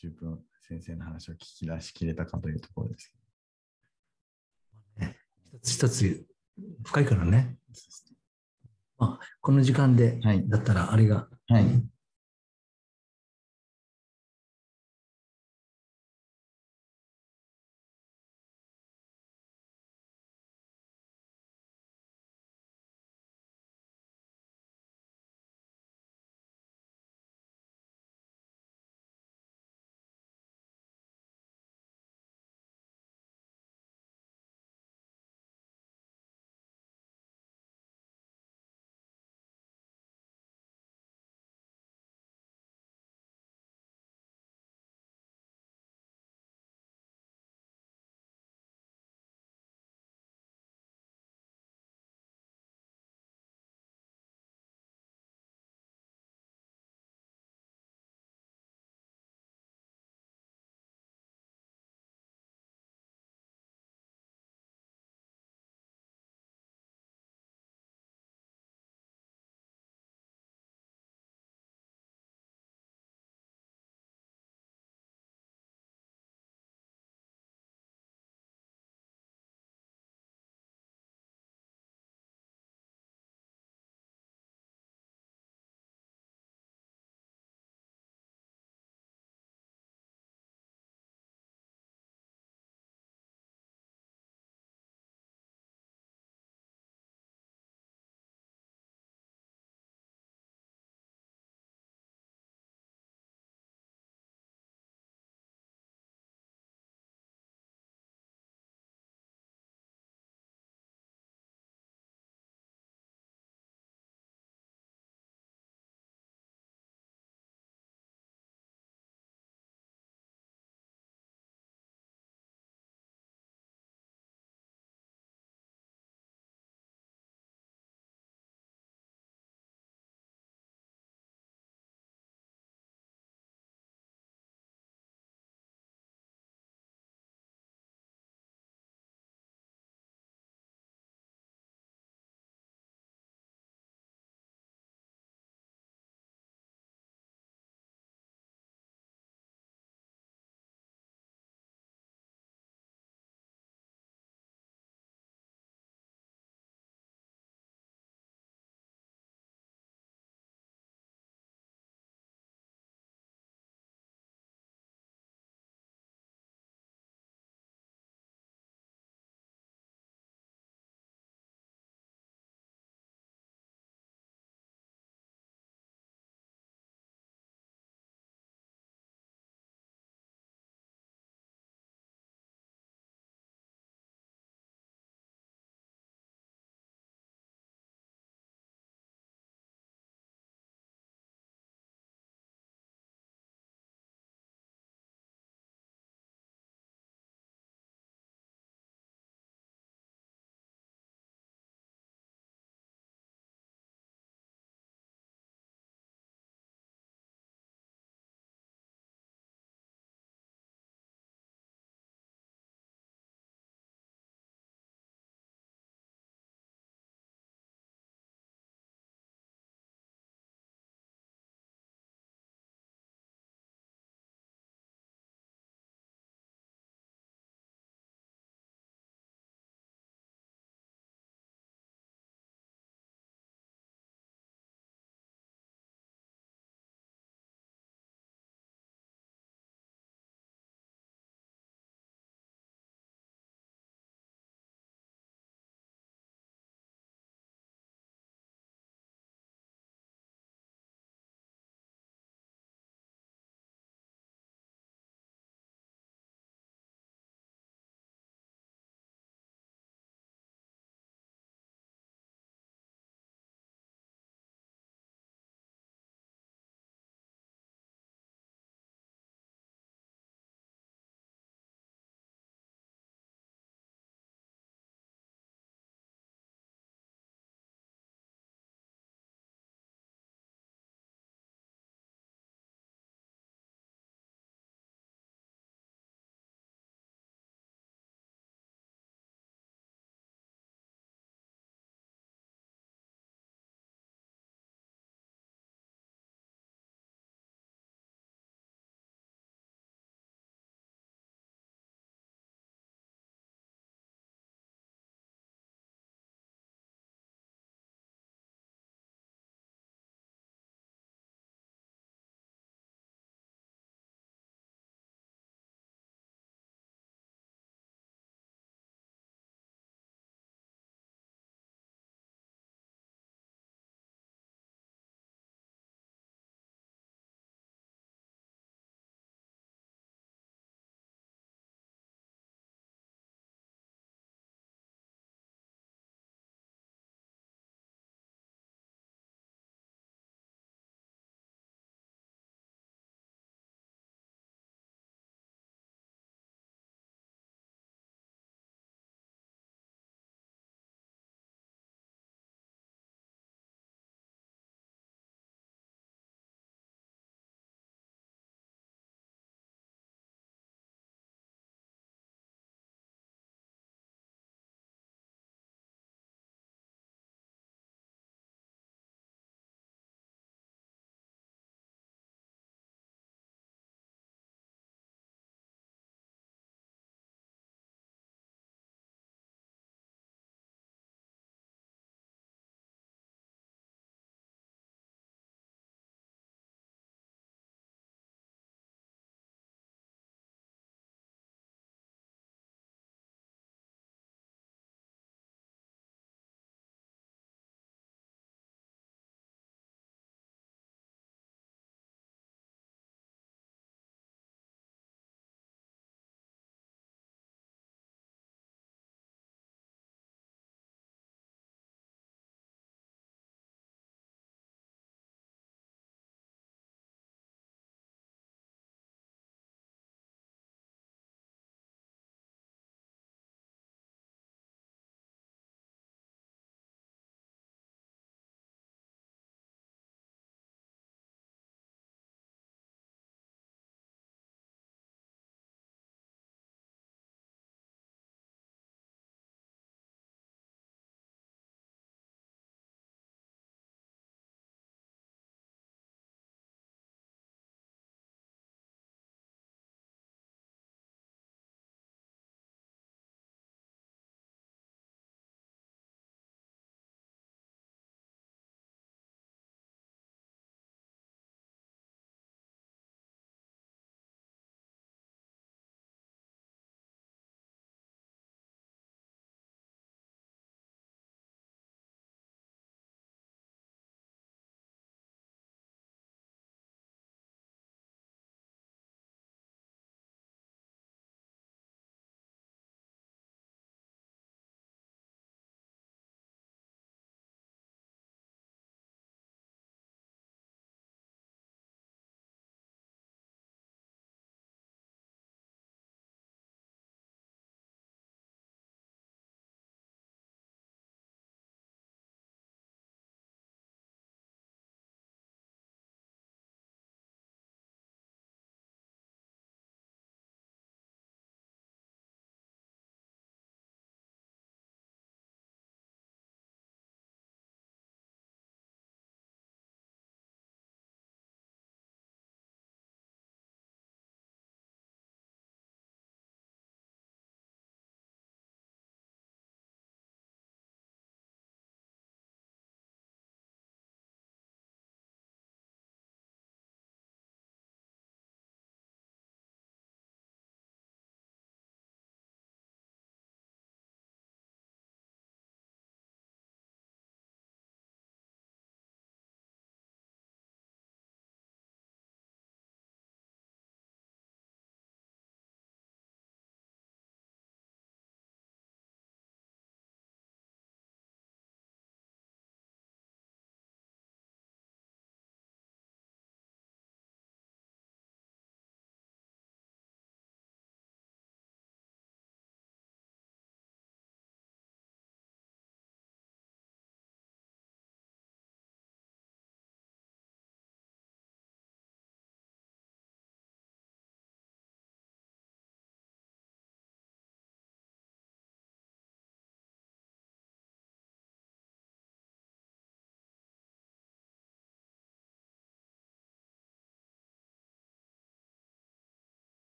十分先生の話を聞き出しきれたかというところです。一つ一つ深いからね。まあ、この時間で、はいだったらあれが、はい。癒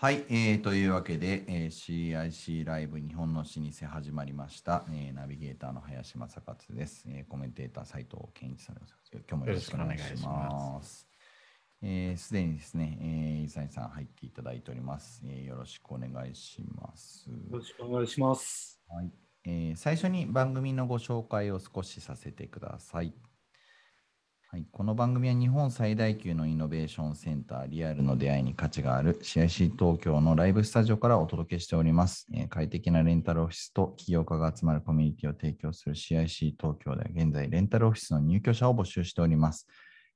はい、えーというわけで、えー CIC ライブ日本の老舗始まりました、えーナビゲーターの林正勝です、えーコメンテーター斉藤健一さんでございます。今日もよろしくお願いします。えーすでにですね、えー、伊沢さん入っていただいております、えーよろしくお願いします。よろしくお願いします。はいえー最初に番組のご紹介を少しさせてください。この番組は日本最大級のイノベーションセンター、リアルの出会いに価値がある CIC 東京のライブスタジオからお届けしております。えー快適なレンタルオフィスと起業家が集まるコミュニティを提供する CIC 東京では現在レンタルオフィスの入居者を募集しております。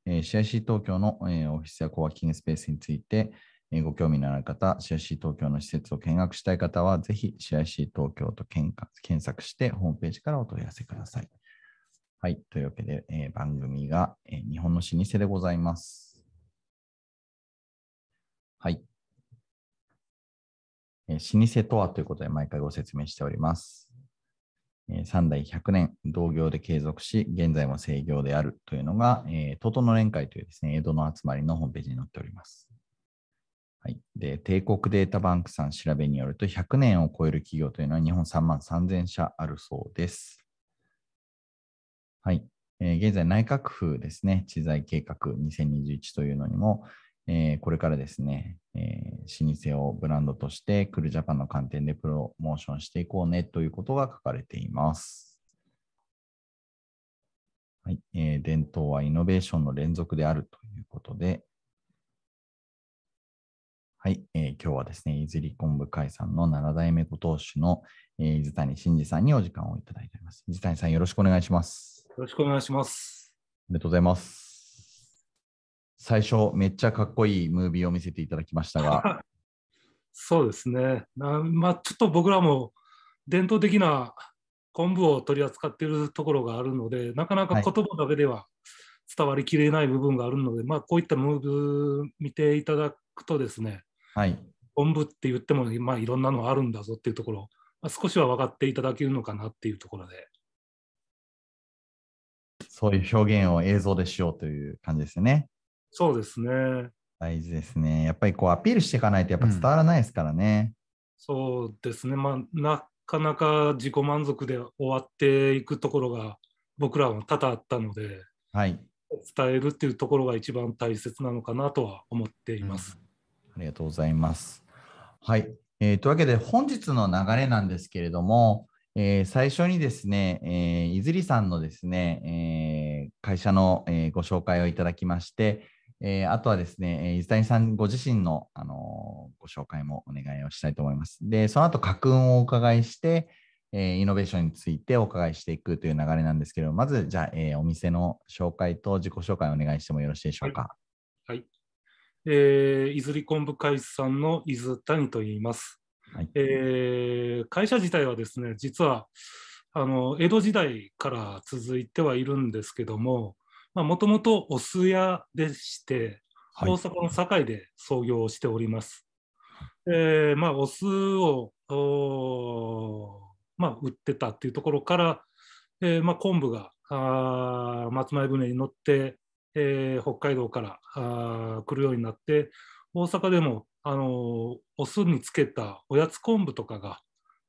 えー CIC 東京の、えーオフィスやコワーキングスペースについて、えーご興味のある方、CIC 東京の施設を見学したい方は、ぜひ CIC 東京と検索して、ホームページからお問い合わせください。はい。というわけで、えー番組が、えー日本の老舗でございます。はい。えー老舗とはということで、毎回ご説明しております。えー3代100年、同業で継続し、現在も制業であるというのが、えー、トトの連会というですね、江戸の集まりのホームページに載っております。はい。で、帝国データバンクさん調べによると、100年を超える企業というのは日本3万3000社あるそうです。はい。えー現在、内閣府ですね、知財計画2021というのにも、えーこれからですね、えー老舗をブランドとして、クルジャパンの観点でプロモーションしていこうねということが書かれています。はい。えー伝統はイノベーションの連続であるということで、はい、えー今日はですね、いずり昆布会さんの7代目ご当主の、えー、伊豆谷真二さんにお時間をいただいております。伊豆谷さん、よろしくお願いします。よろしくお願いします。ありがとうございます。最初、めっちゃかっこいいムービーを見せていただきましたが、そうですね。なまあ、ちょっと僕らも伝統的な昆布を取り扱っているところがあるので、なかなかはい言葉だけでは伝わりきれない部分があるので、まあ、こういったムーブ見ていただくとですね、はい、昆布って言っても、まあ、いろんなのあるんだぞっていうところ、まあ、少しは分かっていただけるのかなっていうところで、そういう表現を映像でしようという感じですよね。そうですね。大事ですね。やっぱりこうアピールしていかないとやっぱ伝わらないですからね。そうですね、まあ、なかなか自己満足で終わっていくところが僕らは多々あったので、はい。伝えるっていうところが一番大切なのかなとは思っています。ありがとうございます。はい。えーというわけで、本日の流れなんですけれども、えー最初にですね、えー、いずりさんのですね、えー会社の、えーご紹介をいただきまして、えーあとはですね、えー伊豆谷さんご自身の、あのご紹介もお願いをしたいと思います。で、その後、家訓をお伺いして、えーイノベーションについてお伺いしていくという流れなんですけれども、まず、じゃあ、えーお店の紹介と自己紹介をお願いしてもよろしいでしょうか？はい。えー、いずり昆布会さんの伊豆谷と言います。はい。えー会社自体はですね、実はあの江戸時代から続いてはいるんですけども、もともとお酢屋でして、はい。大阪の堺で創業しております。えーまあ、お酢を、まあ、売ってたっていうところから、えーまあ、昆布があー松前船に乗って、えー北海道からあー来るようになって大阪でも、あのお酢につけたおやつ昆布とかが、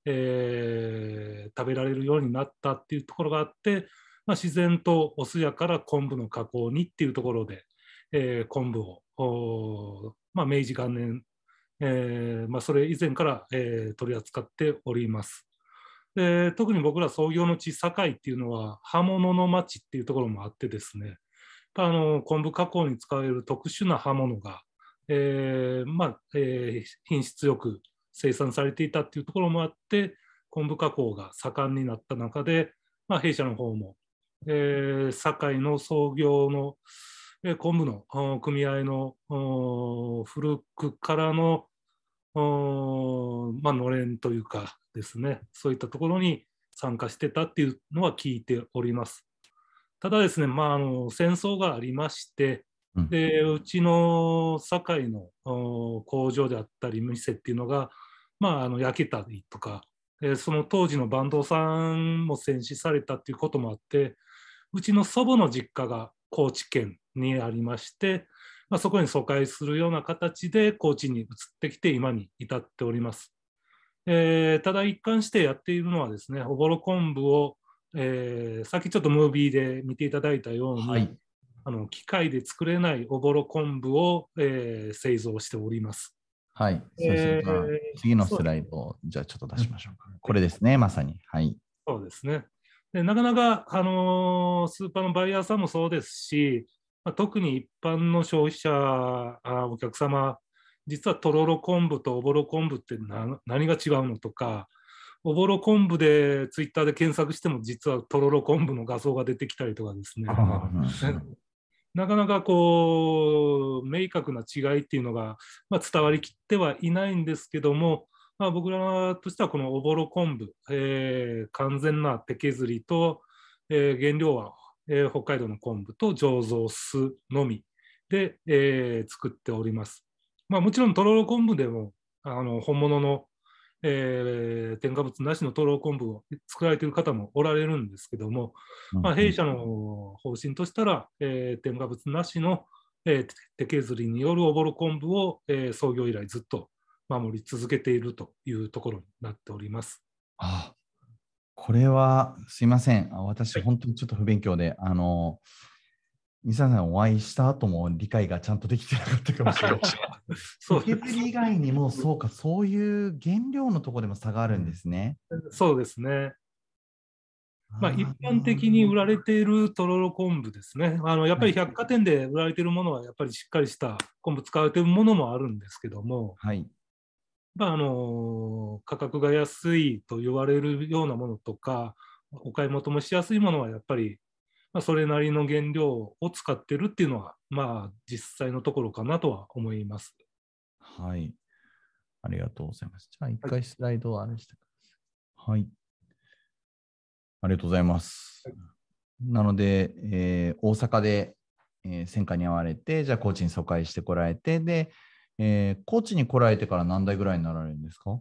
えー食べられるようになったっていうところがあって、まあ、自然とお酢屋から昆布の加工にっていうところで、えー昆布を、まあ、明治元年、えーまあ、それ以前から、えー取り扱っております。で特に僕ら創業の地堺っていうのは刃物の町っていうところもあってですねあの昆布加工に使われる特殊な刃物が、えーまあえー品質よく生産されていたっていうところもあって昆布加工が盛んになった中で、まあ、弊社の方も、えー堺の創業の、えー昆布の組合の古くからのまあ、のれんというかですねそういったところに参加してたっていうのは聞いております。ただですね、まあ、あの戦争がありまして、でうちの堺のお工場であったり店っていうのが、まあ、あの焼けたりとか、えーその当時の坂東さんも戦死されたっていうこともあってうちの祖母の実家が高知県にありまして、まあ、そこに疎開するような形で高知に移ってきて今に至っております。えーただ一貫してやっているのはですねおぼろ昆布を、えーさっきちょっとムービーで見ていただいたように、はい。あの機械で作れないおぼろ昆布を、えー製造しております。はい。えー次のスライドを、じゃあちょっと出しましょうか。これですね、まさに。はい。そうですね。でなかなか、あのースーパーのバイヤーさんもそうですし、まあ、特に一般の消費者、あお客様、実はとろろ昆布とおぼろ昆布ってな何が違うのとか、おぼろ昆布でツイッターで検索しても、実はとろろ昆布の画像が出てきたりとかですね。なかなかこう明確な違いっていうのが、まあ、伝わりきってはいないんですけども、まあ、僕らとしてはこのおぼろ昆布、えー完全な手削りと、えー原料は、えー北海道の昆布と醸造酢のみで、えー作っております。まあ、もちろんとろろ昆布でもあの本物の、えー添加物なしのとろろ昆布を作られている方もおられるんですけども、まあ、弊社の方針としたら、えー添加物なしの、えー手削りによるおぼろ昆布を、えー創業以来ずっと守り続けているというところになっております。あこれはすいません。あ私、はい本当にちょっと不勉強で、あの、西田さんお会いした後も理解がちゃんとできてなかったかもしれない。そう手削り以外にも、そうか、そういう原料のところでも差があるんですね。そうですね。まあ、ー一般的に売られているとろろ昆布ですね。あのやっぱり百貨店で売られているものは、やっぱりしっかりした昆布使われているものもあるんですけども、はい。まあ、あの価格が安いと言われるようなものとか、お買い求めしやすいものはやっぱり、まあ、それなりの原料を使ってるっていうのは、まあ、実際のところかなとは思います。はい。ありがとうございます。じゃあ、一回スライドをあれしてください。はい。ありがとうございます。なので、えー大阪で、えー戦火に遭われて、じゃあ、高知に疎開してこられて、で、えー高知に来られてから何代ぐらいになられるんですか？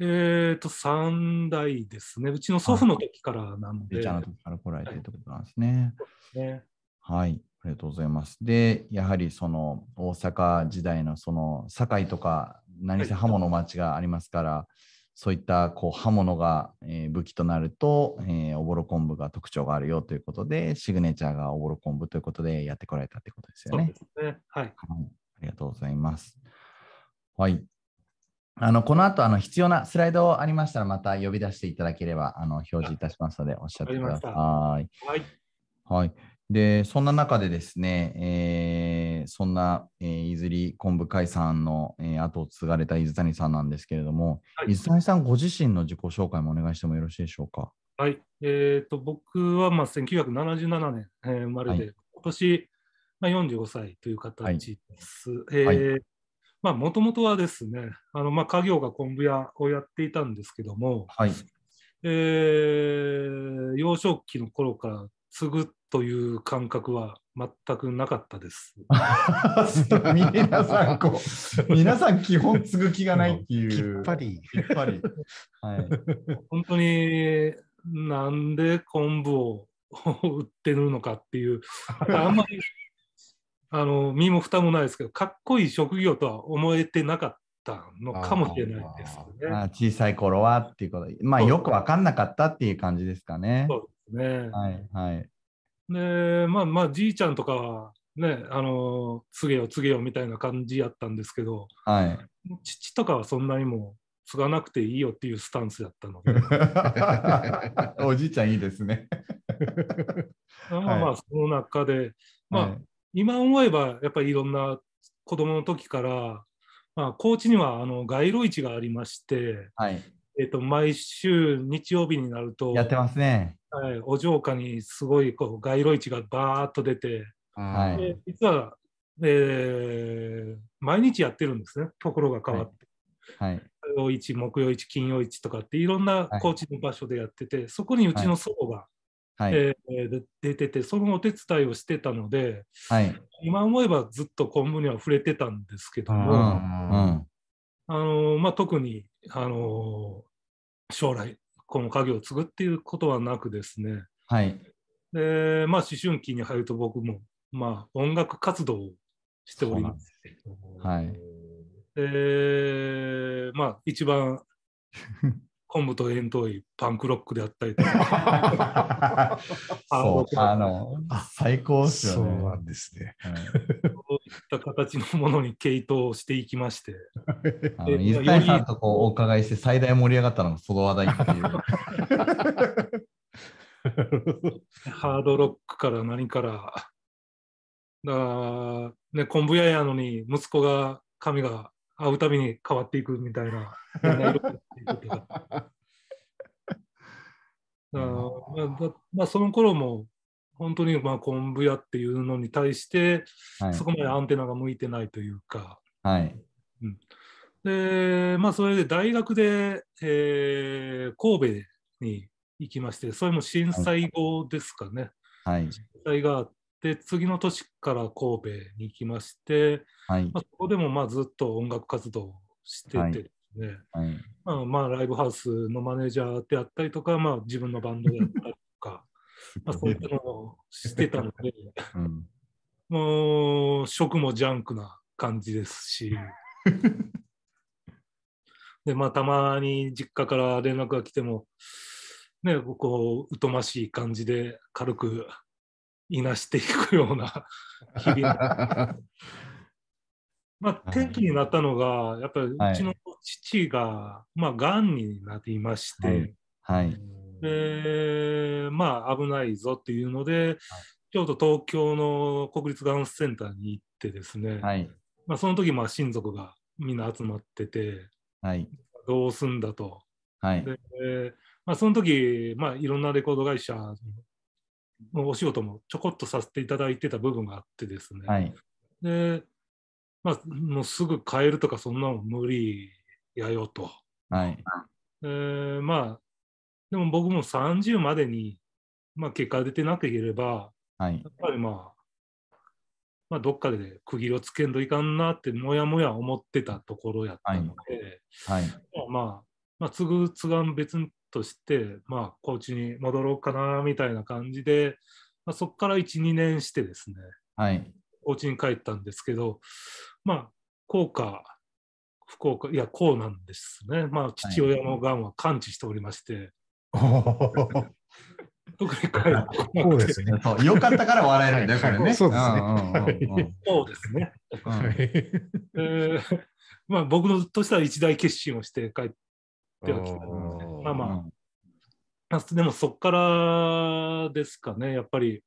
えっ、と、3代ですね。うちの祖父の時からなので、ベチャーの時から来られてってことなんですね。ね、はい、ありがとうございます。で、やはりその大阪時代のその堺とか何せ刃物町がありますから、そういったこう刃物が、えー武器となると、えーおぼろ昆布が特徴があるよということで、シグネチャーがおぼろ昆布ということでやってこられたということですよねそうで。すね。はい。はい、ありがとうございます。はい。あのこの後あの必要なスライドありましたらまた呼び出していただければあの表示いたしますのでおっしゃってください。はい。はい。で、そんな中でですね、えーそんな、えー、いずり昆布会さんの、えー後を継がれた伊豆谷さんなんですけれども、はい伊豆谷さんご自身の自己紹介もお願いしてもよろしいでしょうか？はい。えっ、と、僕はまあ1977年、えー生まれで、は今年、まあ、45歳という形です。えはいーまあ、もともとはですね、あの、まあ、家業が昆布屋をやっていたんですけども、はい。えー幼少期の頃から継ぐという感覚は全くなかったです。皆さんこう、皆さん基本継ぐ気がないっていう。きっぱり。きっぱり。はい。本当になんで昆布を 売ってるのかっていう、あんまりあの身も蓋もないですけど、かっこいい職業とは思えてなかったのかもしれないですよね。あ小さい頃はっていうこと。まあよく分かんなかったっていう感じですかね。そうですね。はいはい。で、まあまあ、じいちゃんとかはね、あの、告げよ告げよみたいな感じやったんですけど、はい。父とかはそんなにも継がなくていいよっていうスタンスだったので、おじいちゃんいいですね。まあまあ、その中で、まあ、はい今思えば、やっぱりいろんな子供の時から、まあ、高知にはあの街路市がありまして、はい。えっと毎週日曜日になると、やってますね。はい、お城下にすごいこう街路市がバーッと出て、はいで実は、えー毎日やってるんですね、ところが変わって。はい。火曜市、木曜市、金曜市とかっていろんなはい高知の場所でやってて、そこにうちの祖母が、はい。えーで出てて、そのお手伝いをしてたので、はい。今思えばずっと昆布には触れてたんですけども、ん。あのまあ、特に、あの将来、この家業を継ぐっていうことはなくですね、はい。でまあ、思春期に入ると僕も、まあ、音楽活動をしております。はい。で、まあ、一番 昆布と縁遠いパンクロックであったりとか、そう、あの、最高ですよね。そうなんですね。はいそういった形のものに傾倒していきまして、あのえ水谷さんとこうお伺いして最大盛り上がったのがその話題っていう。ハードロックから何から、だからね、昆布屋やのに息子が髪が会うたびに変わっていくみたいな、まあだまあ、その頃も本当にまあ昆布屋っていうのに対して、はいそこまでアンテナが向いてないというか、はい。で、まあ、それで大学で、えー神戸に行きまして、それも震災後ですかね。はい。震災があって、次の年から神戸に行きまして、はい。まあ、そこでもまあずっと音楽活動をしててですね、はい。まあ、まあライブハウスのマネージャーであったりとか、まあ、自分のバンドであったりとか、まあ、そういったのをしてたので、うん。もう食もジャンクな感じですし、で、まあ、たまに実家から連絡が来ても、ね、こう、疎ましい感じで軽くいなしていくような 日々。まあ、転機になったのが、やっぱりうちの父が、まあ、がんになっていまして、はいはい。で、まあ、危ないぞっていうので、ちょうど東京の国立がんセンターに行ってですね、はい。まあ、その時まあ親族がみんな集まってて、はい。どうすんだと。はい。でまあ、その時、まあ、いろんなレコード会社のお仕事もちょこっとさせていただいてた部分があってですね、はい。で、まあ、もうすぐ変えるとかそんなの無理やよと。はい。でまあ、でも僕も30までに、まあ、結果が出てなければ、はいや。っぱりまあ、まあ、どっかで区切りをつけんといかんなって、もやもや思ってたところやったので、はい。まあ、まあ、継ぐ、継がん別として、まあ、高知に戻ろうかな、みたいな感じで、まあ、そこから1、2年してですね、はい。高知に帰ったんですけど、まあ、幸か、不幸か、いや、こうなんですね。まあ、父親のがんは完治しておりまして、特に帰そうですね。よかったから笑えるんだよ、これね。そうですねそうですね。まあ、僕のとしては一大決心をして帰ってはきたので、まあまあ、でもそこからですかね、やっぱり。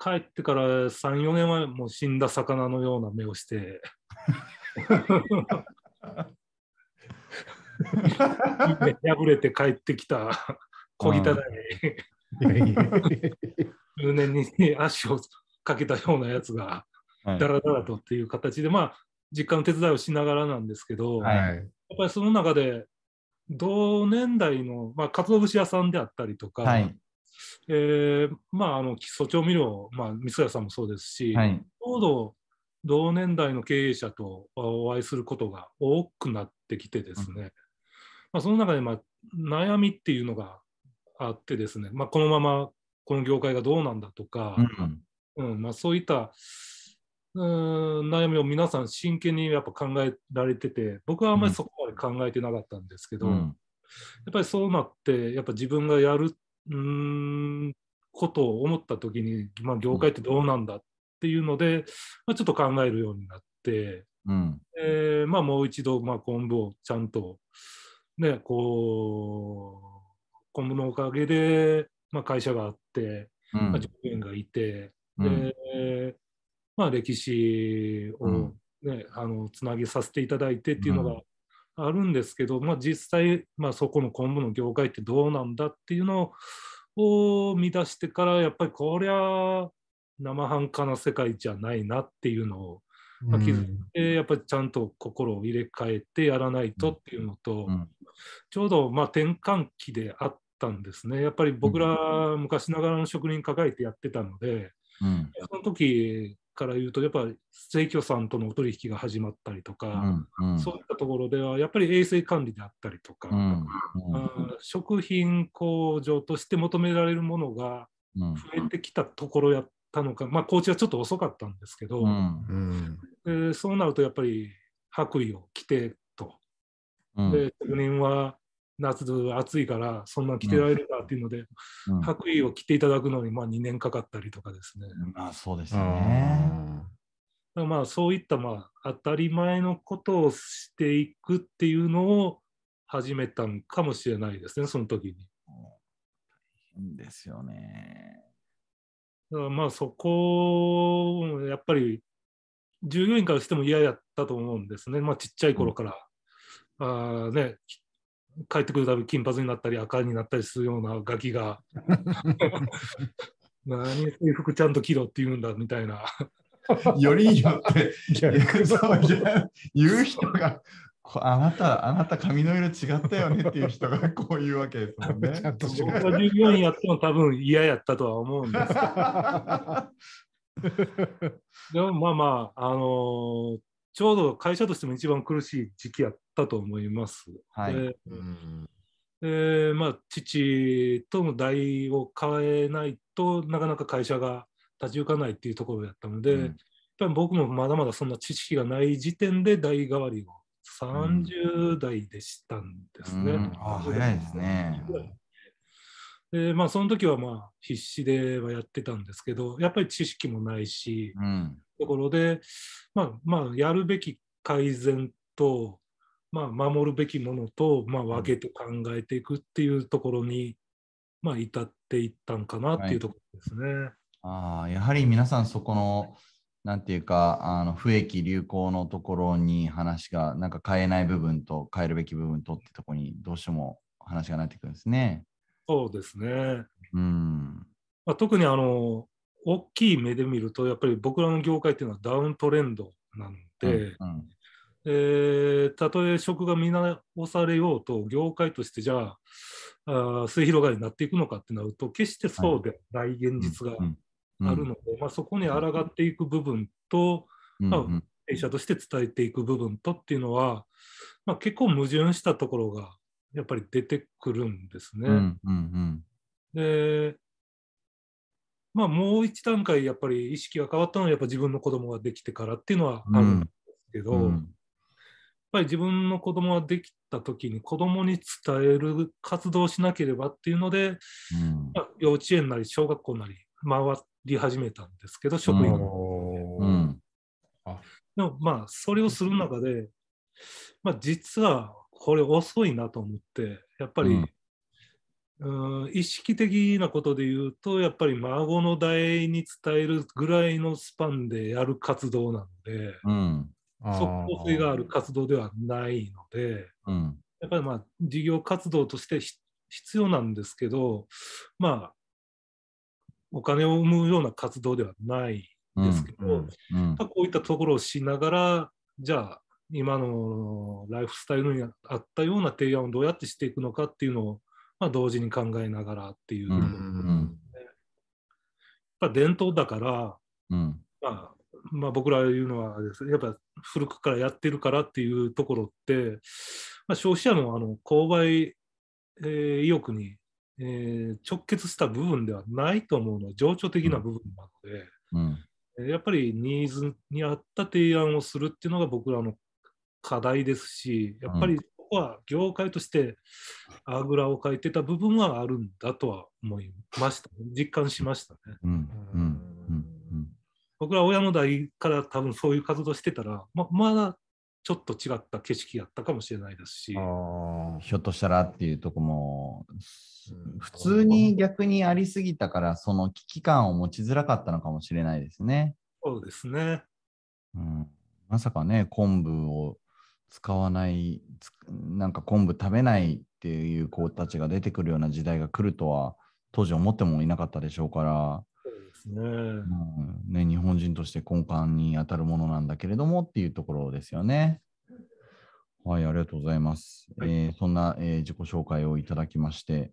帰ってから3、4年はもう死んだ魚のような目をして、破れて帰ってきた。小汚い。いやいやいや中年に足をかけたようなやつが、はい。だらだらとっていう形で、まあ、実家の手伝いをしながらなんですけど、はいはい。やっぱりその中で同年代の、まあ、鰹節屋さんであったりとか、はい。えーまあ、あの基礎調味料、まあ、味噌屋さんもそうですし、はい。ちょうど同年代の経営者とお会いすることが多くなってきてですね、まあ、その中で、まあ、悩みっていうのがあってですね、まあ、このままこの業界がどうなんだとか、うん。うんまあ、そういったうーん悩みを皆さん真剣にやっぱ考えられてて僕はあんまりそこまで考えてなかったんですけど、やっうん。ぱりそうなってやっぱ自分がやるうーんことを思った時に、まあ、業界ってどうなんだっていうので、まあ、ちょっと考えるようになって、うん。えーまあ、もう一度、まあ、昆布をちゃんと、ね、こう昆布のおかげで、まあ、会社があって、うんまあ、従業員がいて、うんでまあ、歴史を、うん。ねあのつなぎさせていただいてっていうのがあるんですけど、まあ、実際、まあ、そこの昆布の業界ってどうなんだっていうのを見出してからやっぱりこりゃ生半可な世界じゃないなっていうのを、まあ、気づいてやっぱりちゃんと心を入れ替えてやらないとっていうのと、うん。ちょうどまあ転換期であったんですね。やっぱり僕ら昔ながらの職人抱えてやってたので、うん。その時から言うと、やっぱり生協さんとのお取引が始まったりとうか、ん。うん。そういったところでは、やっぱり衛生管理であったりとか、うん。あー食品工場として求められるものがうん。増えてきたところやったのか、まあ、高知はちょっと遅かったんですけど、うん。うん。でそうなるとやっぱり白衣を着てと、うん。で職人は夏暑いからそんな着てられるかっていうので、うん白衣を着ていただくのにまあ2年かかったりとかですね。まあそうですよね。まあそういったまあ当たり前のことをしていくっていうのを始めたんかもしれないですね、その時に。変ですよね。だからまあそこをやっぱり従業員からしても嫌やったと思うんですね。まあちっちゃい頃から、あーね、帰ってくるたび金髪になったり赤になったりするようなガキが 何制服ちゃんと着ろって言うんだみたいな。よりによって、言う人が、こあなた、あなた髪の色違ったよねっていう人がこう言うわけですもんね。ちゃんと違僕う。が従業員やっても多分嫌やったとは思うんです でもまあまあ、あのーちょうど会社としても一番苦しい時期やったと思います。はいでうんでまあ、父との代を変えないとなかなか会社が立ち行かないっていうところだったので、うんやっぱり僕もまだまだそんな知識がない時点で代替わりを30代でしたんですね。うんあ早いですね。でまあ、その時はまあ必死ではやってたんですけど、やっぱり知識もないし、うん。ところで、まあ、まあ、やるべき改善と、まあ、守るべきものと、まあ、分けて考えていくっていうところに、まあ、至っていったんかなっていうところですね。ああ、やはり皆さんそこの、なんていうか、あの不益流行のところに話が、なんか変えない部分と変えるべき部分とってところにどうしても話がなってくるんですね。そうですね。うん。まあ、特にあの大きい目で見ると、やっぱり僕らの業界っていうのはダウントレンドなので、うんえーたとえ食が見直されようと、業界としてじゃあ、末広がりになっていくのかってなると、決してそうではない現実がうんあるので、まあ、そこに抗っていく部分と、うんうん弊社として伝えていく部分とっていうのは、まあ、結構矛盾したところがやっぱり出てくるんですね。うんうんで、まあ、もう一段階やっぱり意識が変わったのはやっぱ自分の子供ができてからっていうのはあるんですけど、うん。やっぱり自分の子供ができた時に子供に伝える活動をしなければっていうので、うん。まあ、幼稚園なり小学校なり回り始めたんですけど職員がおー。うん。でもまあそれをする中で、まあ、実はこれ遅いなと思ってやっぱり、うん。意識的なことで言うとやっぱり孫の代に伝えるぐらいのスパンでやる活動なのでうん。即効性がある活動ではないのでうん。やっぱりまあ事業活動としてひ必要なんですけどまあお金を生むような活動ではないですけど、うん。うん。まあこういったところをしながら、じゃあ、今のライフスタイルに合ったような提案をどうやってしていくのかっていうのを、まあ、同時に考えながらっていう、うんやっうん。ぱ伝統だから、うん。まあまあ、僕ら言うのはやっぱ古くからやってるからっていうところって、まあ、消費者のあの購買、えー意欲に、えー直結した部分ではないと思うのは情緒的な部分なので、うん。えーやっぱりニーズに合った提案をするっていうのが僕らの課題ですし、やっぱりここは業界としてあぐらをかいてた部分はあるんだとは思いました、実感しましたね。うんうんうん僕ら親の代から多分そういう活動してたら、ままだちょっと違った景色やったかもしれないですし、あひょっとしたらっていうとこもうん普通に逆にありすぎたからその危機感を持ちづらかったのかもしれないですね。そうですね。うん、まさかね昆布を使わないつなんか昆布食べないっていう子たちが出てくるような時代が来るとは当時思ってもいなかったでしょうから、そうですね。うんね、日本人として根幹に当たるものなんだけれどもっていうところですよね。はい、ありがとうございます。はいえーそんな、えー自己紹介をいただきまして、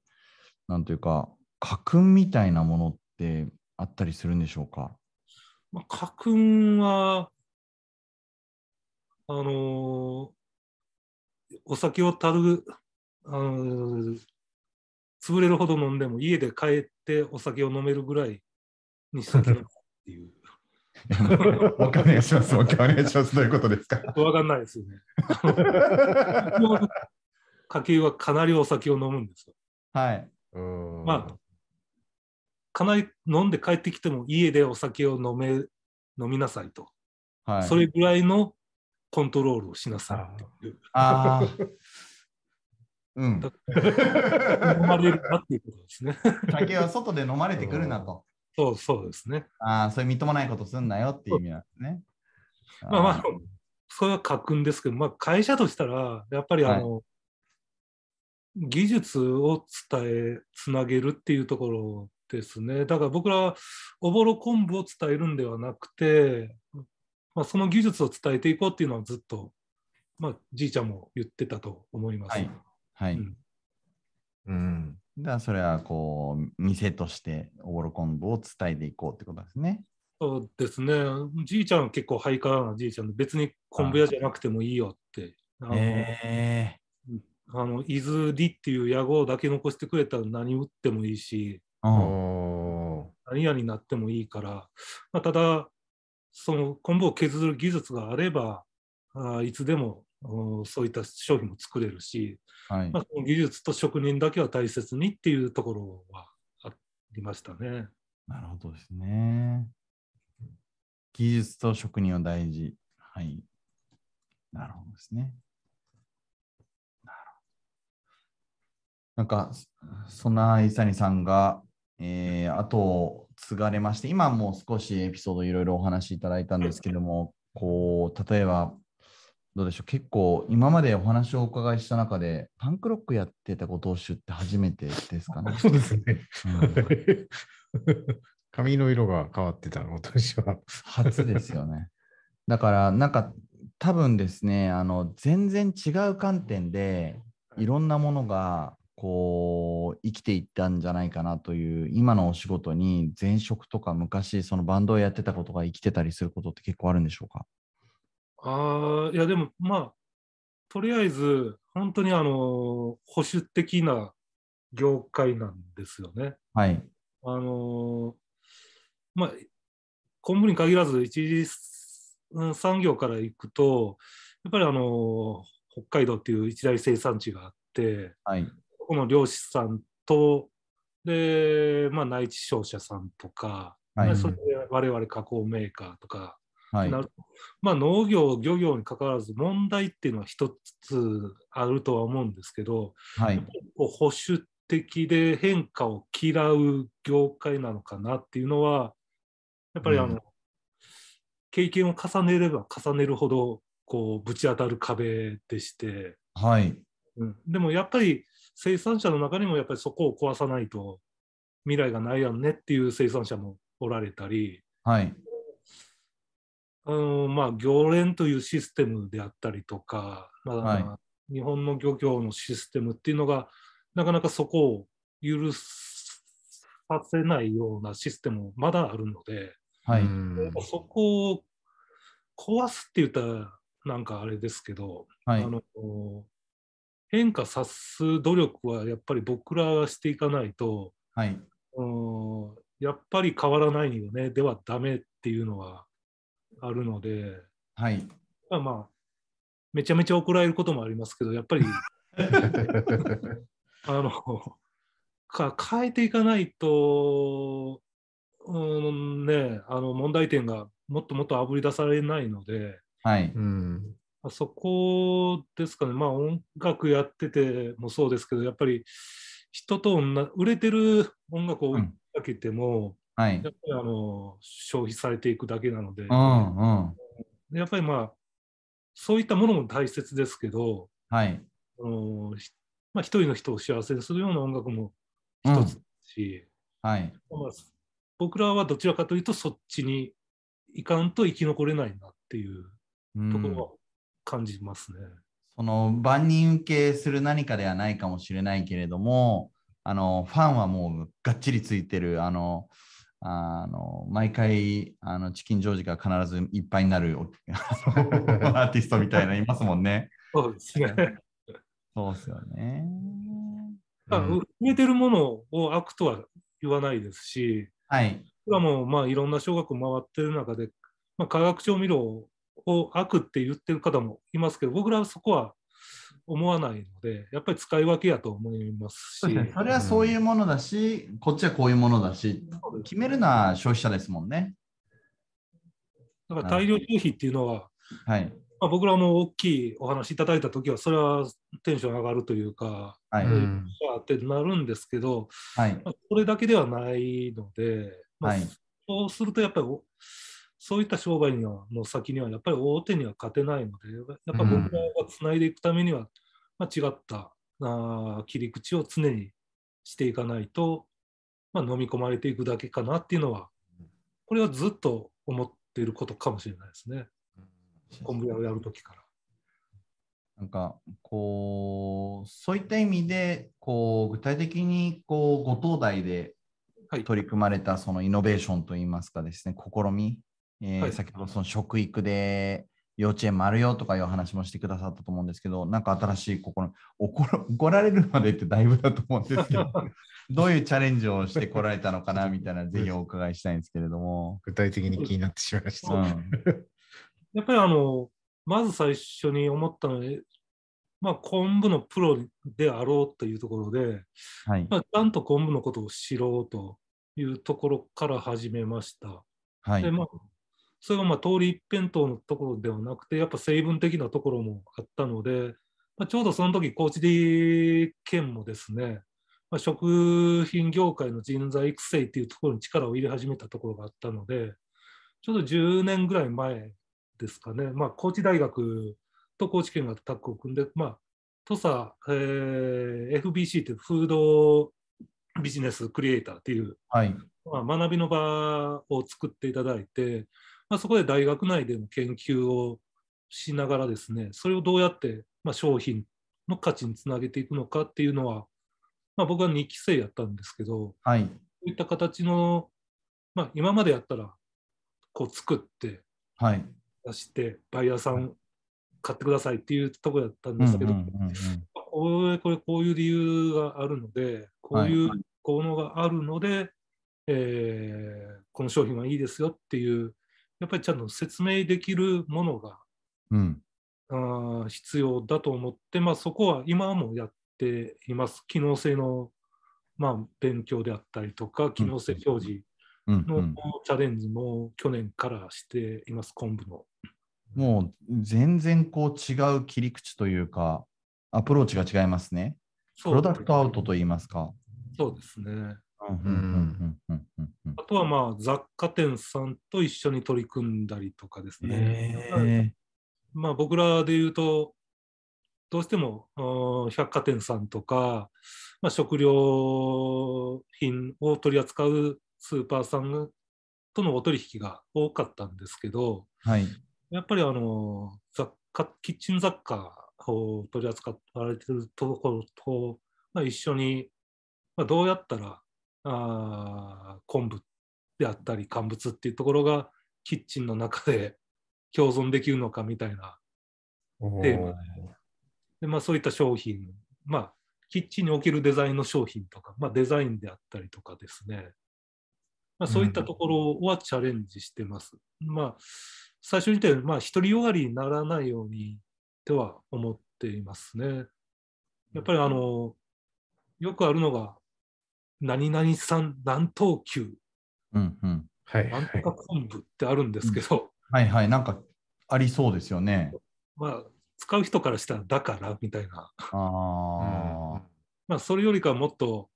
なんというか、家訓みたいなものってあったりするんでしょうか？まあ、家訓は、あのーお酒をたる、あのー潰れるほど飲んでも家で帰ってお酒を飲めるぐらいにしとっていう。お願いします。お願いします。どういうことですか？わかんないですよね。家計はかなりお酒を飲むんですよ。はい。ーうんまあ、かなり飲んで帰ってきても家でお酒を飲め飲みなさいと、はい。それぐらいのコントロールをしなさいっていう。ああ。うん。飲まれるなっていうことですね。酒は外で飲まれてくるなと。そうそうですね。ああ、そういうみっともないことすんなよっていう意味なんですね。まあまあ、それは書くんですけど、まあ、会社としたら、やっぱりあの、技術を伝え、つなげるっていうところですね。だから僕らはおぼろ昆布を伝えるんではなくて、まあ、その技術を伝えていこうっていうのはずっと、まあ、じいちゃんも言ってたと思います。はい。はい。うんうん。だからそれはこう、店としておぼろ昆布を伝えていこうってことですね。そうですね。じいちゃんは結構ハイカラなじいちゃんで、別に昆布屋じゃなくてもいいよって。あのえあの伊豆リっていう屋号だけ残してくれたら何売ってもいいし、何屋になってもいいから、まあ、ただ、その昆布を削る技術があれば、あいつでもうんそういった商品も作れるし、はいまあ、。その技術と職人だけは大切にっていうところはありましたね。なるほどですね。技術と職人は大事。はい。なるほどですね。なるほど。なんか、そそんな伊佐さんが、えー、後を継がれまして、今もう少しエピソードいろいろお話しいただいたんですけども、こう、例えば、どうでしょう、結構今までお話をお伺いした中で、パンクロックやってたご当主って初めてですかねー。そうですね。うん髪の色が変わってたの、私は。初ですよね。だから、なんか多分ですね、あの全然違う観点でいろんなものがこう生きていったんじゃないかなという、今のお仕事に前職とか昔そのバンドをやってたことが生きてたりすることって結構あるんでしょうか？ああ、いやでもまあ、とりあえず、本当にあの、保守的な業界なんですよね。はい。あのまあ、昆布に限らず一次うん産業から行くと、やっぱりあの北海道っていう一大生産地があって、はい。この漁師さんと、で、まあ、内地商社さんとか、はいでそれで我々加工メーカーとか、はい。なるまあ、農業、漁業に関わらず問題っていうのは一つあるとは思うんですけど、はい。保守的で変化を嫌う業界なのかなっていうのは、やっぱりあの、うん経験を重ねれば重ねるほどこうぶち当たる壁でして、はい。うん、でもやっぱり生産者の中にもやっぱりそこを壊さないと未来がないやんねっていう生産者もおられたり、はい。あのまあ、行連というシステムであったりとか、まあは日本の漁業のシステムっていうのがなかなかそこを許させないようなシステムもまだあるので、はい。うんそこを壊すって言ったらなんかあれですけど、はいあ。の変化さす努力はやっぱり僕らがしていかないと、はい。うんやっぱり変わらないよねではダメっていうのはあるので、はい。まあまあ、めちゃめちゃ怒られることもありますけど、やっぱり あのか変えていかないと、うんね、あの問題点がもっともっとあぶり出されないので、はい。うんあそこですかね、まあ、音楽やっててもそうですけど、やっぱり人と売れてる音楽を追いかけても、はい。やっぱりあの消費されていくだけなので、うんうん。やっぱりまあ、そういったものも大切ですけど、はい。あのひまあ、一人の人を幸せにするような音楽も一つですし、はい。まあ、僕らはどちらかというとそっちに行かんと生き残れないなっていううんところは感じますね。その万人受けする何かではないかもしれないけれども、あのファンはもうがっちりついてる、あの、あの毎回あのチキンジョージが必ずいっぱいになる アーティストみたいなのいますもんね。そうですね。そうですよね。まあうん売れてるものを悪とは言わないですし、はい。僕らもまあいろんな小学校回ってる中で、まあ、化学調味料を悪って言ってる方もいますけど、僕らはそこは思わないので、やっぱり使い分けやと思いますしね、それはそういうものだし、こっちはこういうものだし、決めるのは消費者ですもんね。だから大量消費っていうのは、はい。まあ、僕らも大きいお話いただいたときは、それはテンション上がるというか、はい。うんってなるんですけど、はい。まあ、それだけではないので、まあはいそうするとやっぱりおそういった商売にはの先にはやっぱり大手には勝てないので、やっぱ僕らがつないでいくためには、まあ、違ったあー切り口を常にしていかないと、まあ、飲み込まれていくだけかなっていうのは、これはずっと思っていることかもしれないですね、昆布屋をやるときから。なんかこうそういった意味でこう具体的にこうご東大ではい。取り組まれたそのイノベーションといいますかですね試み、えーはい先ほどその食育で幼稚園もあるよとかいうお話もしてくださったと思うんですけどなんか新しい試み怒ら怒られるまでってだいぶだと思うんですけど どういうチャレンジをしてこられたのかな みたいなぜひお伺いしたいんですけれども。具体的に気になってしまいました。うんやっぱりあの、まず最初に思ったのは、まあ、昆布のプロであろうというところで、はいまあ、ちゃんと昆布のことを知ろうというところから始めました。はいでまあ、それがまあ通り一辺倒のところではなくて、やっぱ成分的なところもあったので、まあ、ちょうどその時高知で県もですね、まあ、食品業界の人材育成っていうところに力を入れ始めたところがあったので、ちょうど10年ぐらい前ですかね、まあ、高知大学と高知県がタッグを組んで、まあ、土佐、えー FBC っていうフードビジネスクリエイターっていうはい。まあ、学びの場を作っていただいて、まあ、そこで大学内での研究をしながらですね、それをどうやって、まあ、商品の価値につなげていくのかっていうのは、まあ、僕は2期生やったんですけど、はい。そういった形の、まあ、今までやったら、こう作ってはい。出して、バイヤーさん買ってくださいっていうところだったんうんですけど、うんうんうんこれこれこういう理由があるので、こういう効能があるので、えーこの商品はいいですよっていう、やっぱりちゃんと説明できるものがうんあー必要だと思って、まあ、そこは今もやっています。機能性の、まあ、勉強であったりとか、機能性表示のチャレンジも去年からしています、昆布の。もう全然こう違う切り口というか、アプローチが違いますね。プロダクトアウトといいますか。そうですね。うんうんうんうんうんうんあとはまあ雑貨店さんと一緒に取り組んだりとかですね。へまあ僕らで言うと、どうしても百貨店さんとか、まあ、食料品を取り扱うスーパーさんとのお取引が多かったんですけど、ーはい。やっぱりあの雑貨、キッチン雑貨を取り扱われているところとまあ、一緒に、まあ、どうやったらあー昆布であったり乾物っていうところがキッチンの中で共存できるのかみたいなテーマでで、まあ、そういった商品、まあ、キッチンにおけるデザインの商品とか、まあ、デザインであったりとかですね、まあ、そういったところはチャレンジしてます。まあ、最初に言ったように、まあ、独りよがりにならないようにとは思っていますね。やっぱりあの、よくあるのが、何々さん何等級、うんうん。はい。なんとか昆布ってあるんですけど、はいはい。なんかありそうですよね。まあ、使う人からしたらだからみたいな。ああ。まあ、それよりかはもっと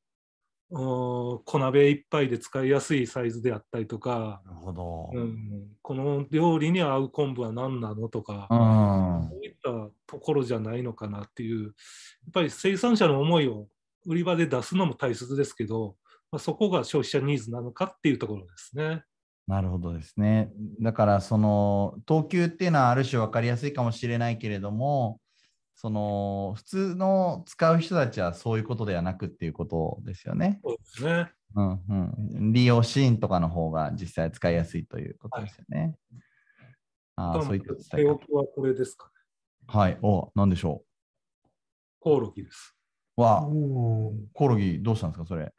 小鍋一杯で使いやすいサイズであったりとか、なるほど。うん、この料理に合う昆布は何なのとか、うん。そういったところじゃないのかなっていう、やっぱり生産者の思いを売り場で出すのも大切ですけど、まあ、そこが消費者ニーズなのかっていうところですね。なるほどですね。だから、その、等級っていうのはある種分かりやすいかもしれないけれども、その、普通の使う人たちはそういうことではなくっていうことですよね。そうですね。うんうん。利用シーンとかの方が実際使いやすいということですよね。ああ、そういった伝手え置きはこれですかね。方。はい。お、なんでしょコオロギです。う。わ、おーコオロギどうしたんですか、それ？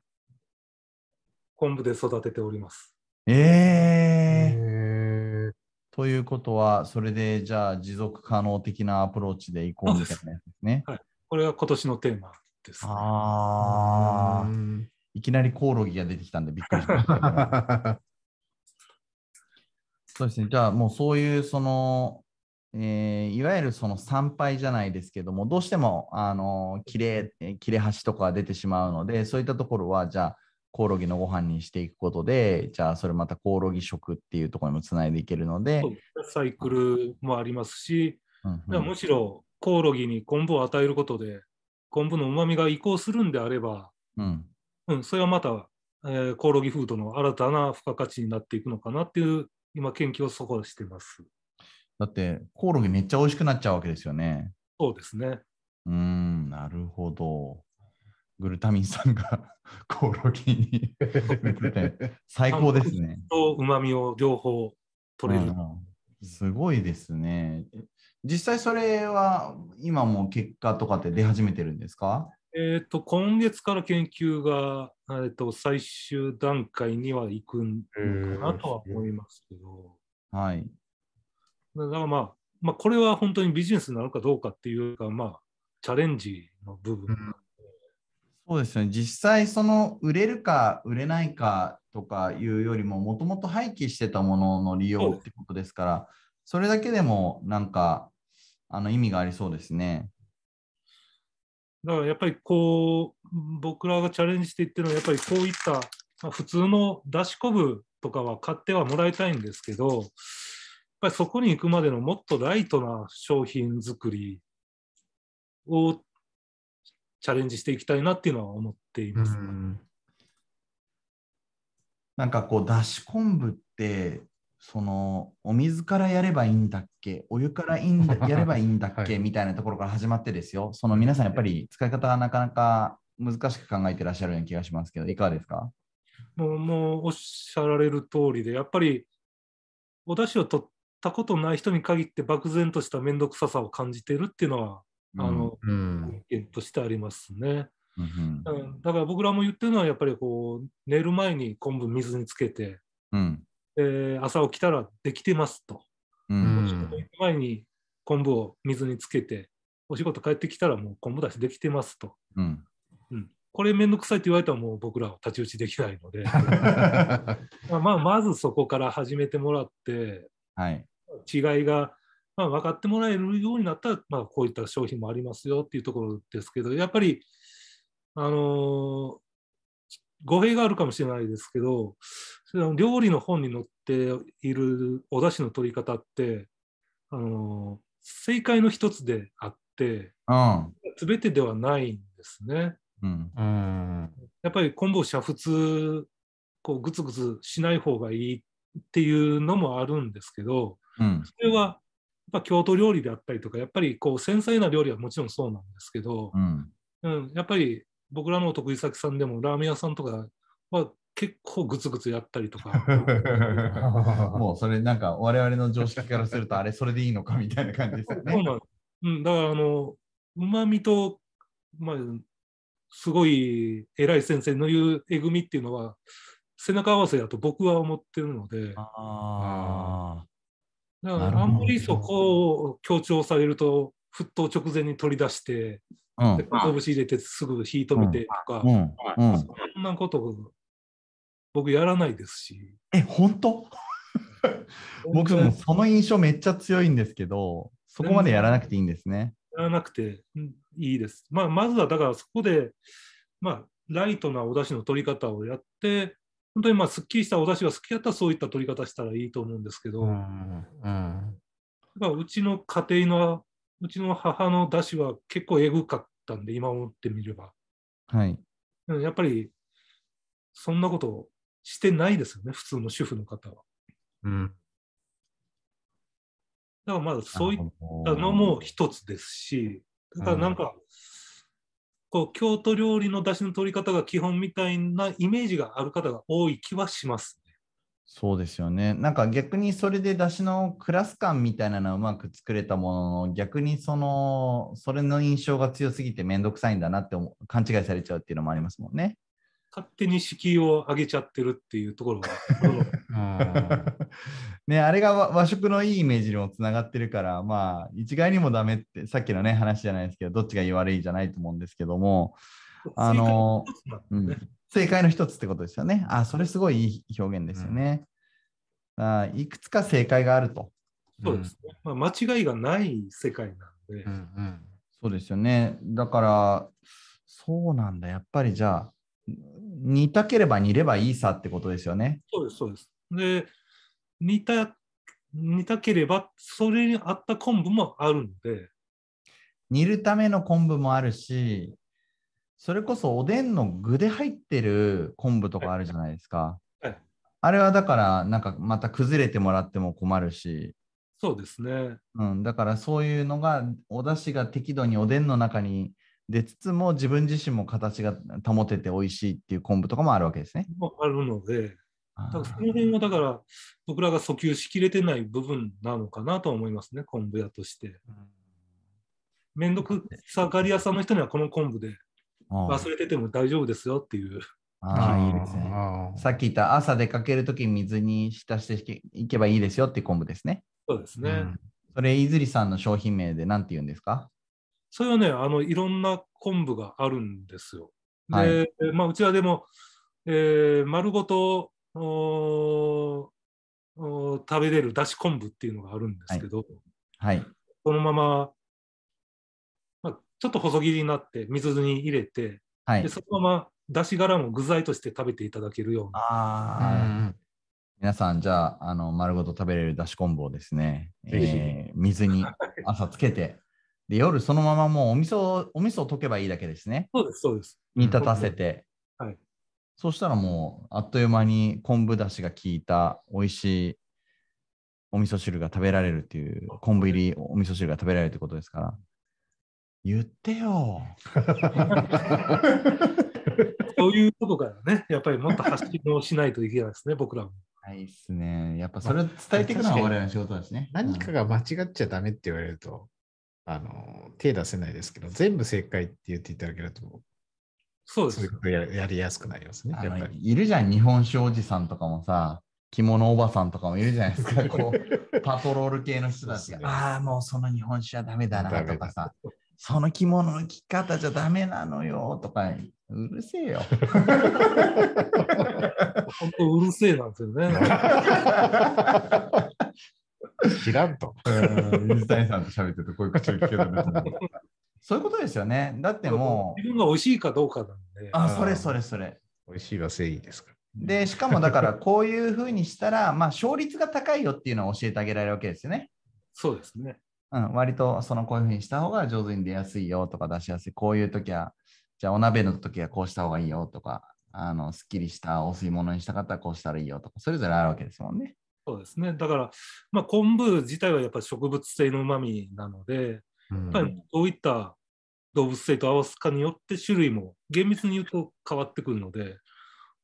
昆布で育てております。ええー。へということは、それでじゃあ持続可能的なアプローチでいこうみたいなやつですね。これが今年のテーマです、ね。ああ、ーいきなりコオロギが出てきたんでびっくりしました。そうですね。じゃあもうそういうその、えーいわゆるその参拝じゃないですけども、どうしてもあの切れえー切れ端とかが出てしまうので、そういったところはじゃあコオロギのご飯にしていくことで、じゃあそれまたコオロギ食っていうところにもつないでいけるので、サイクルもありますし、うんうんむしろコオロギに昆布を与えることで、昆布のうまみが移行するんであれば、うんうん、それはまた、えーコオロギフードの新たな付加価値になっていくのかなっていう、今、研究をそこでしてます。だってコオロギめっちゃ美味しくなっちゃうわけですよね。そうですね。うーん、なるほど。グルタミン酸が コオロギに最高ですね。とうまみを両方取れる。すごいですね。実際それは今も結果とかって出始めてるんですか？えっ、と、今月から研究が、えー、と最終段階には行くのかなとは思いますけど、はい。だからまあ、まあ、これは本当にビジネスになるかどうかっていうか、まあ、チャレンジの部分。そうですね。実際その売れるか売れないかとかいうよりも、もともと廃棄してたものの利用ってことですから、それだけでもなんかあの意味がありそうですね。だからやっぱりこう、僕らがチャレンジしていってるのは、やっぱりこういった、まあ、普通の出し昆布とかは買ってはもらいたいんですけど、ぱりそこに行くまでのもっとライトな商品作りをチャレンジしていきたいなっていうのは思っています。なんかこう、だし昆布って、そのお水からやればいいんだっけ、お湯からいいんだ やればいいんだっけ、はい。みたいなところから始まってですよ。その皆さんやっぱり使い方はなかなか難しく考えてらっしゃるような気がしますけど、いかがですか？もうもうおっしゃられる通りで、やっぱりお出汁を取ったことない人に限って漠然とした面倒くささを感じているっていうのは、あの、うん。意見としてありますね。うんうんうんだから僕らも言ってるのは、やっぱりこう寝る前に昆布水につけて、うんえー朝起きたらできてますと。ううんお仕事行く前に昆布を水につけて、お仕事帰ってきたらもう昆布だしできてますと。うんうん、これめんどくさいって言われたらもう僕らは太刀打ちできないので、まあ、まあまずそこから始めてもらって、はい。違いが、まあ、分かってもらえるようになったら、まあ、こういった商品もありますよっていうところですけど、やっぱり、あのー語弊があるかもしれないですけど、その料理の本に載っているお出汁の取り方って、あのー正解の一つであって、うん。全てではないんですね。うん。うん。やっぱり昆布を煮沸こうグツグツしない方がいいっていうのもあるんですけど、うん。それはやっぱ郷土料理であったりとか、やっぱりこう繊細な料理はもちろんそうなんですけどう、ん。うん、やっぱり僕らのお得意先さんでもラーメン屋さんとかは結構グツグツやったりとか、もうそれなんか我々の常識からするとあれそれでいいのかみたいな感じですよね。うん、だからあの、うまみと、まあ、すごい偉い先生の言うえぐみっていうのは、背中合わせだと僕は思ってるので、だかあらあんまりそこを強調されると、沸騰直前に取り出して、あ。うんで鰹節入れてすぐ火止めてとか、うんうん。そんなこと僕やらないですし。え、本当？僕もその印象めっちゃ強いんですけど、そこまでやらなくていいんですね。やらなくてうんいいです。まあ、まずはだからそこで、まあ、ライトなお出汁の取り方をやって、本当にまあすっきりしたお出汁が好きやったらそういった取り方したらいいと思うんですけど、うんだうんうちの家庭の、うちの母の出汁は結構えぐかったんで、今思ってみれば。はい。うんやっぱり、そんなことしてないですよね、普通の主婦の方は。うんだからまずそういっったのも一つですし、だからなんか、こう京都料理の出汁の取り方が基本みたいなイメージがある方が多い気はしますね。そうですよね。なんか逆にそれで出汁のクラス感みたいなのをうまく作れたものの、逆にその、それの印象が強すぎて面倒くさいんだなって思う勘違いされちゃうっていうのもありますもんね。勝手に敷居を上げちゃってるっていうところが ね、あれが和和食のいいイメージにもつながってるから、まあ、一概にもダメって、さっきのね、話じゃないですけど、どっちがいい悪いじゃないと思うんですけども、あのう正解の一つなんですねん、正解の一つってことですよね。あ、それすごいいい表現ですよね。あいくつか正解があると。そうですね。まあ、間違いがない世界なんで、うんうんそうですよね。だから、そうなんだ。やっぱりじゃあ、煮たければ煮ればいいさってことですよね。そうです、そうです。で、似た、似たければ、それに合った昆布もあるので、煮るための昆布もあるし、それこそおでんの具で入ってる昆布とかあるじゃないですか。はいあれはだから、なんかまた崩れてもらっても困るし、そうですね。うん、だからそういうのが、お出汁が適度におでんの中に出つつも、自分自身も形が保てて美味しいっていう昆布とかもあるわけですね。もあるので、あだからその辺はだから、僕らが訴求しきれてない部分なのかなと思いますね、昆布屋として。めんどくさがり屋さんの人にはこの昆布であ忘れてても大丈夫ですよっていう。あーいいですね。さっき言った朝出かけるとき水に浸していけばいいですよっていう昆布ですね。そうですね。うんそれ、いずりさんの商品名で何て言うんですか？それはね、あのいろんな昆布があるんですよ。で、はいまあ、うちはでも、えー丸ごと食べれるだし昆布っていうのがあるんですけど、はい。そのまま、まあ、ちょっと細切りになって水に入れて、はいで。そのままだし殻も具材として食べていただけるような。皆さん、じゃあ、あの丸ごと食べれるだし昆布をですね、ぜひえー水に 朝つけて、で夜そのままもうお味噌をお味噌を溶けばいいだけですね。そうです、そうです。煮立たせて。はいそしたらもう、あっという間に昆布だしが効いた美味しいお味噌汁が食べられるっていう、昆布入りお味噌汁が食べられるってことですから。言ってよ。そういうことからね、やっぱりもっと発信をしないといけないですね、僕らも。はいっすね。やっぱそれを伝えていくのが我々の仕事ですね。何かが間違っちゃダメって言われると、あの、手出せないですけど、全部正解って言っていただけると、そうですそういう。ことややりやすくなりますね、やっぱり。いるじゃん、日本酒おじさんとかもさ、着物おばさんとかもいるじゃないですか、こう パトロール系の人たちが、ねああ、もうその日本酒はダメだなとかさ、その着物の着方じゃダメなのよとか、うるせえよ。本当うるせえなんですよね。知らんと。うん水谷さんと喋ってるとこういう口を聞けるなと思うそういうことですよね。だってもう、自分が美味しいかどうかなんで。あ、それそれそれ。美味しいは正義ですから。で、しかもだから、こういうふうにしたら、まあ、勝率が高いよっていうのを教えてあげられるわけですよね。そうですね。うん、割とそのこういうふうにした方が上手に出やすいよとか出しやすい。こういう時は、じゃあお鍋の時はこうした方がいいよとか、あの、すっきりしたお吸い物にしたかったらこうしたらいいよとか、それぞれあるわけですもんね。そうですね。だから、まあ、昆布自体はやっぱり植物性のうまみなので、うんやっぱりそういった動物性と合わすかによって種類も厳密に言うと変わってくるので、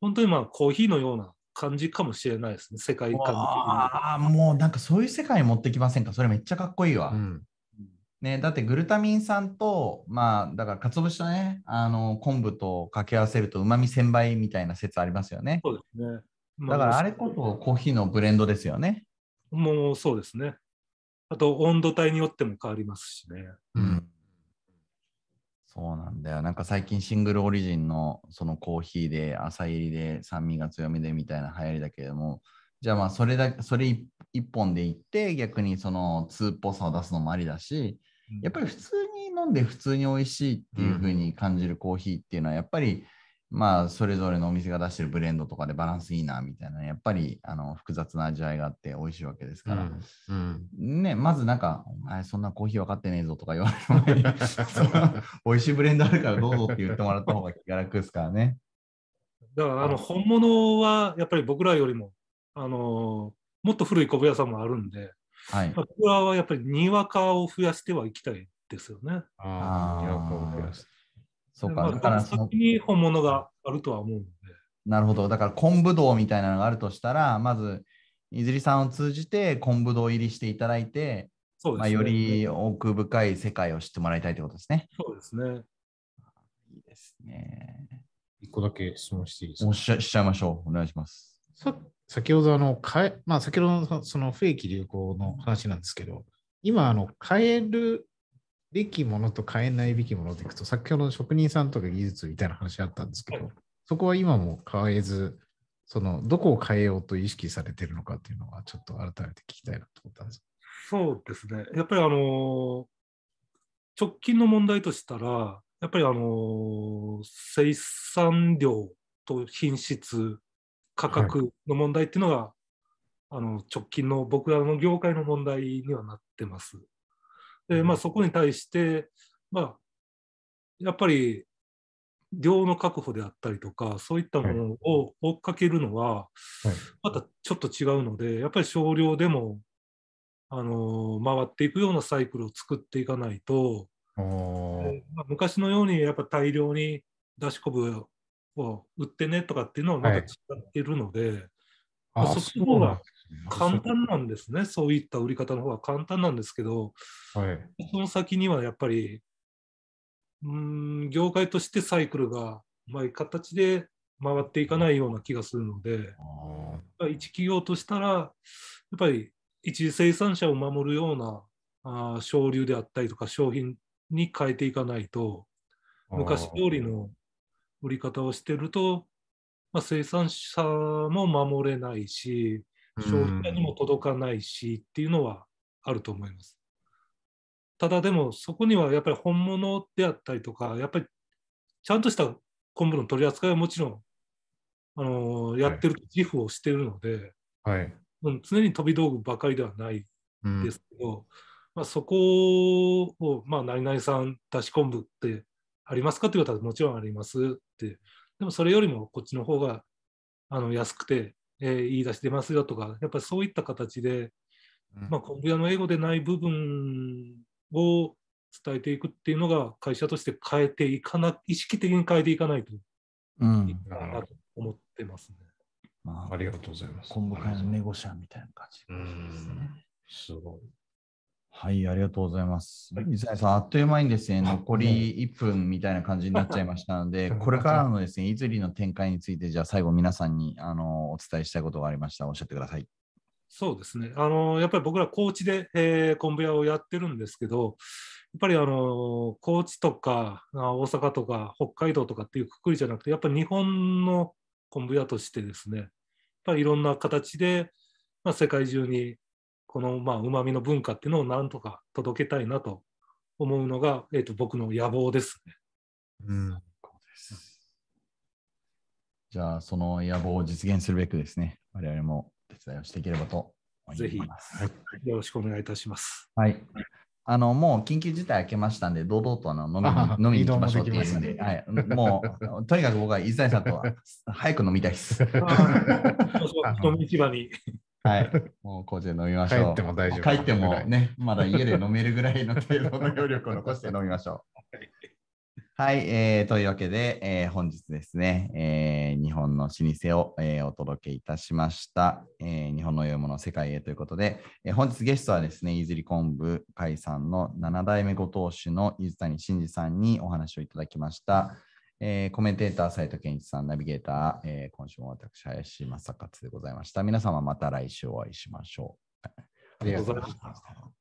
本当にまあコーヒーのような感じかもしれないですね、世界観的に。ああ、もうなんかそういう世界に持ってきませんか？それめっちゃかっこいいわ。うん。ね、だってグルタミン酸と、まあ、だから、鰹節とね、あの、昆布と掛け合わせると、うまみ1000倍みたいな説ありますよね。そうですね。まだから、あれこそコーヒーのブレンドですよね。もうそうですね。あと温度帯によっても変わりますしね。うん。そうなんだよ。なんか最近シングルオリジンのそのコーヒーで浅入りで酸味が強めでみたいな流行りだけれども、じゃあまあそれだそれ一一本でいって逆にその通っぽさを出すのもありだし、やっぱり普通に飲んで普通に美味しいっていう風に感じるコーヒーっていうのはやっぱりまあそれぞれのお店が出してるブレンドとかでバランスいいなみたいなやっぱりあの複雑な味わいがあって美味しいわけですから、うん。ね、まずなんか、お前そんなコーヒー分かってねえぞとか言われる前に 美味しいブレンドあるからどうぞって言ってもらった方が気が楽ですからね。だからあの本物はやっぱり僕らよりもあのもっと古い昆布屋さんもあるんで、はい。まあ僕らはやっぱりにわかを増やしてはいきたいですよね。ああ、あーにわかを増やす。そうか、まあだからその先、に本物があるとは思うので。なるほど。だから昆布道みたいなのがあるとしたら、まず、いずりさんを通じて昆布道入りしていただいて、まあ、そうですね。より奥深い世界を知ってもらいたいということですね。そうですね。いいですね。一個だけ質問していいですか？おっしゃしちゃいましょう。お願いします。さ先ほどあの、かえまあ、先ほどのその不益流行の話なんですけど、今、あの、変えるべきものと変えないべきものでいくと、先ほどの職人さんとか技術みたいな話あったんですけど、そこは今も変えず、その、どこを変えようと意識されてるのかっていうのは、ちょっと改めて聞きたいなと思ったんです。そうですね。やっぱりあの直近の問題としたら、やっぱりあの生産量と品質、価格の問題っていうのが、あの直近の僕らの業界の問題にはなってます。で、まあ、そこに対して、まあ、やっぱり量の確保であったりとか、そういったものを追っかけるのは、はい。またちょっと違うので、やっぱり少量でもあの回っていくようなサイクルを作っていかないと、まあ、昔のようにやっぱ大量に出し昆布を売ってねとかっていうのはまた違ってるので、まあそっちの方が簡単なんですね、そういった売り方の方が簡単なんですけど、はい。その先にはやっぱり、うーん、業界としてサイクルがうまい形で回っていかないような気がするので、一企業としたら、やっぱり一次生産者を守るようなあー省流であったりとか商品に変えていかないと、昔通りの売り方をしてると、まあ、生産者も守れないし、消費者にも届かないしっていうのはあると思います。ただでもそこにはやっぱり本物であったりとか、やっぱりちゃんとした昆布の取り扱いはもちろん、あのーやってる自負をしているので、はい。うん常に飛び道具ばかりではないうんですけど、まあ、そこを、まあ、何々さん出し昆布ってありますかって言われたらもちろんありますって、でもそれよりもこっちの方があの安くて、えー言い出し出ますよとか、やっぱりそういった形で、うんまあ、昆布屋の英語でない部分を伝えていくっていうのが会社として変えていかな、意識的に変えていかないというんいかなと思ってますね。まありがとうございます。昆布会のネゴシャンみたいな感じ。うんすごい。はい、ありがとうございます。水谷さん、あっという間にですね、あ残り1分みたいな感じになっちゃいましたので、これからのですね、いずりの展開について、じゃあ最後皆さんにあのお伝えしたいことがありましたらおっしゃってください。そうですね。あの、やっぱり僕ら高知で、えー昆布屋をやってるんですけど、やっぱりあの、高知とかあ大阪とか北海道とかっていうくくりじゃなくて、やっぱり日本の昆布屋としてですね、やっぱりいろんな形で、まあ、世界中にこのまあ旨味の文化っていうのをなんとか届けたいなと思うのが、えー、と僕の野望ですね。うん。じゃあ、その野望を実現するべくですね、我々も手伝いをしていければと思います。ぜひよろしくお願いいたします。はい。あの、もう緊急事態明けましたんで、堂々とあの飲み飲みに行きましょうってうんで、はい、もう、とにかく僕は伊谷さんとは早く飲みたいです。飲み市場に。はい。もうこうで飲みましょう。帰っても大丈夫帰ってもね、まだ家で飲めるぐらいの程度の容力を残して飲みましょう。はい、えーというわけで、えー本日ですね、えー日本の老舗を、えーお届けいたしました、えー日本の良いもの世界へということで、えー本日ゲストはですね、いずり昆布会さんの7代目ご当主の伊豆谷真二さんにお話をいただきました。えーコメンテーター、斉藤健一さん、ナビゲーター、えー今週も私、林正勝でございました。皆様また来週お会いしましょう。ありがとうございました。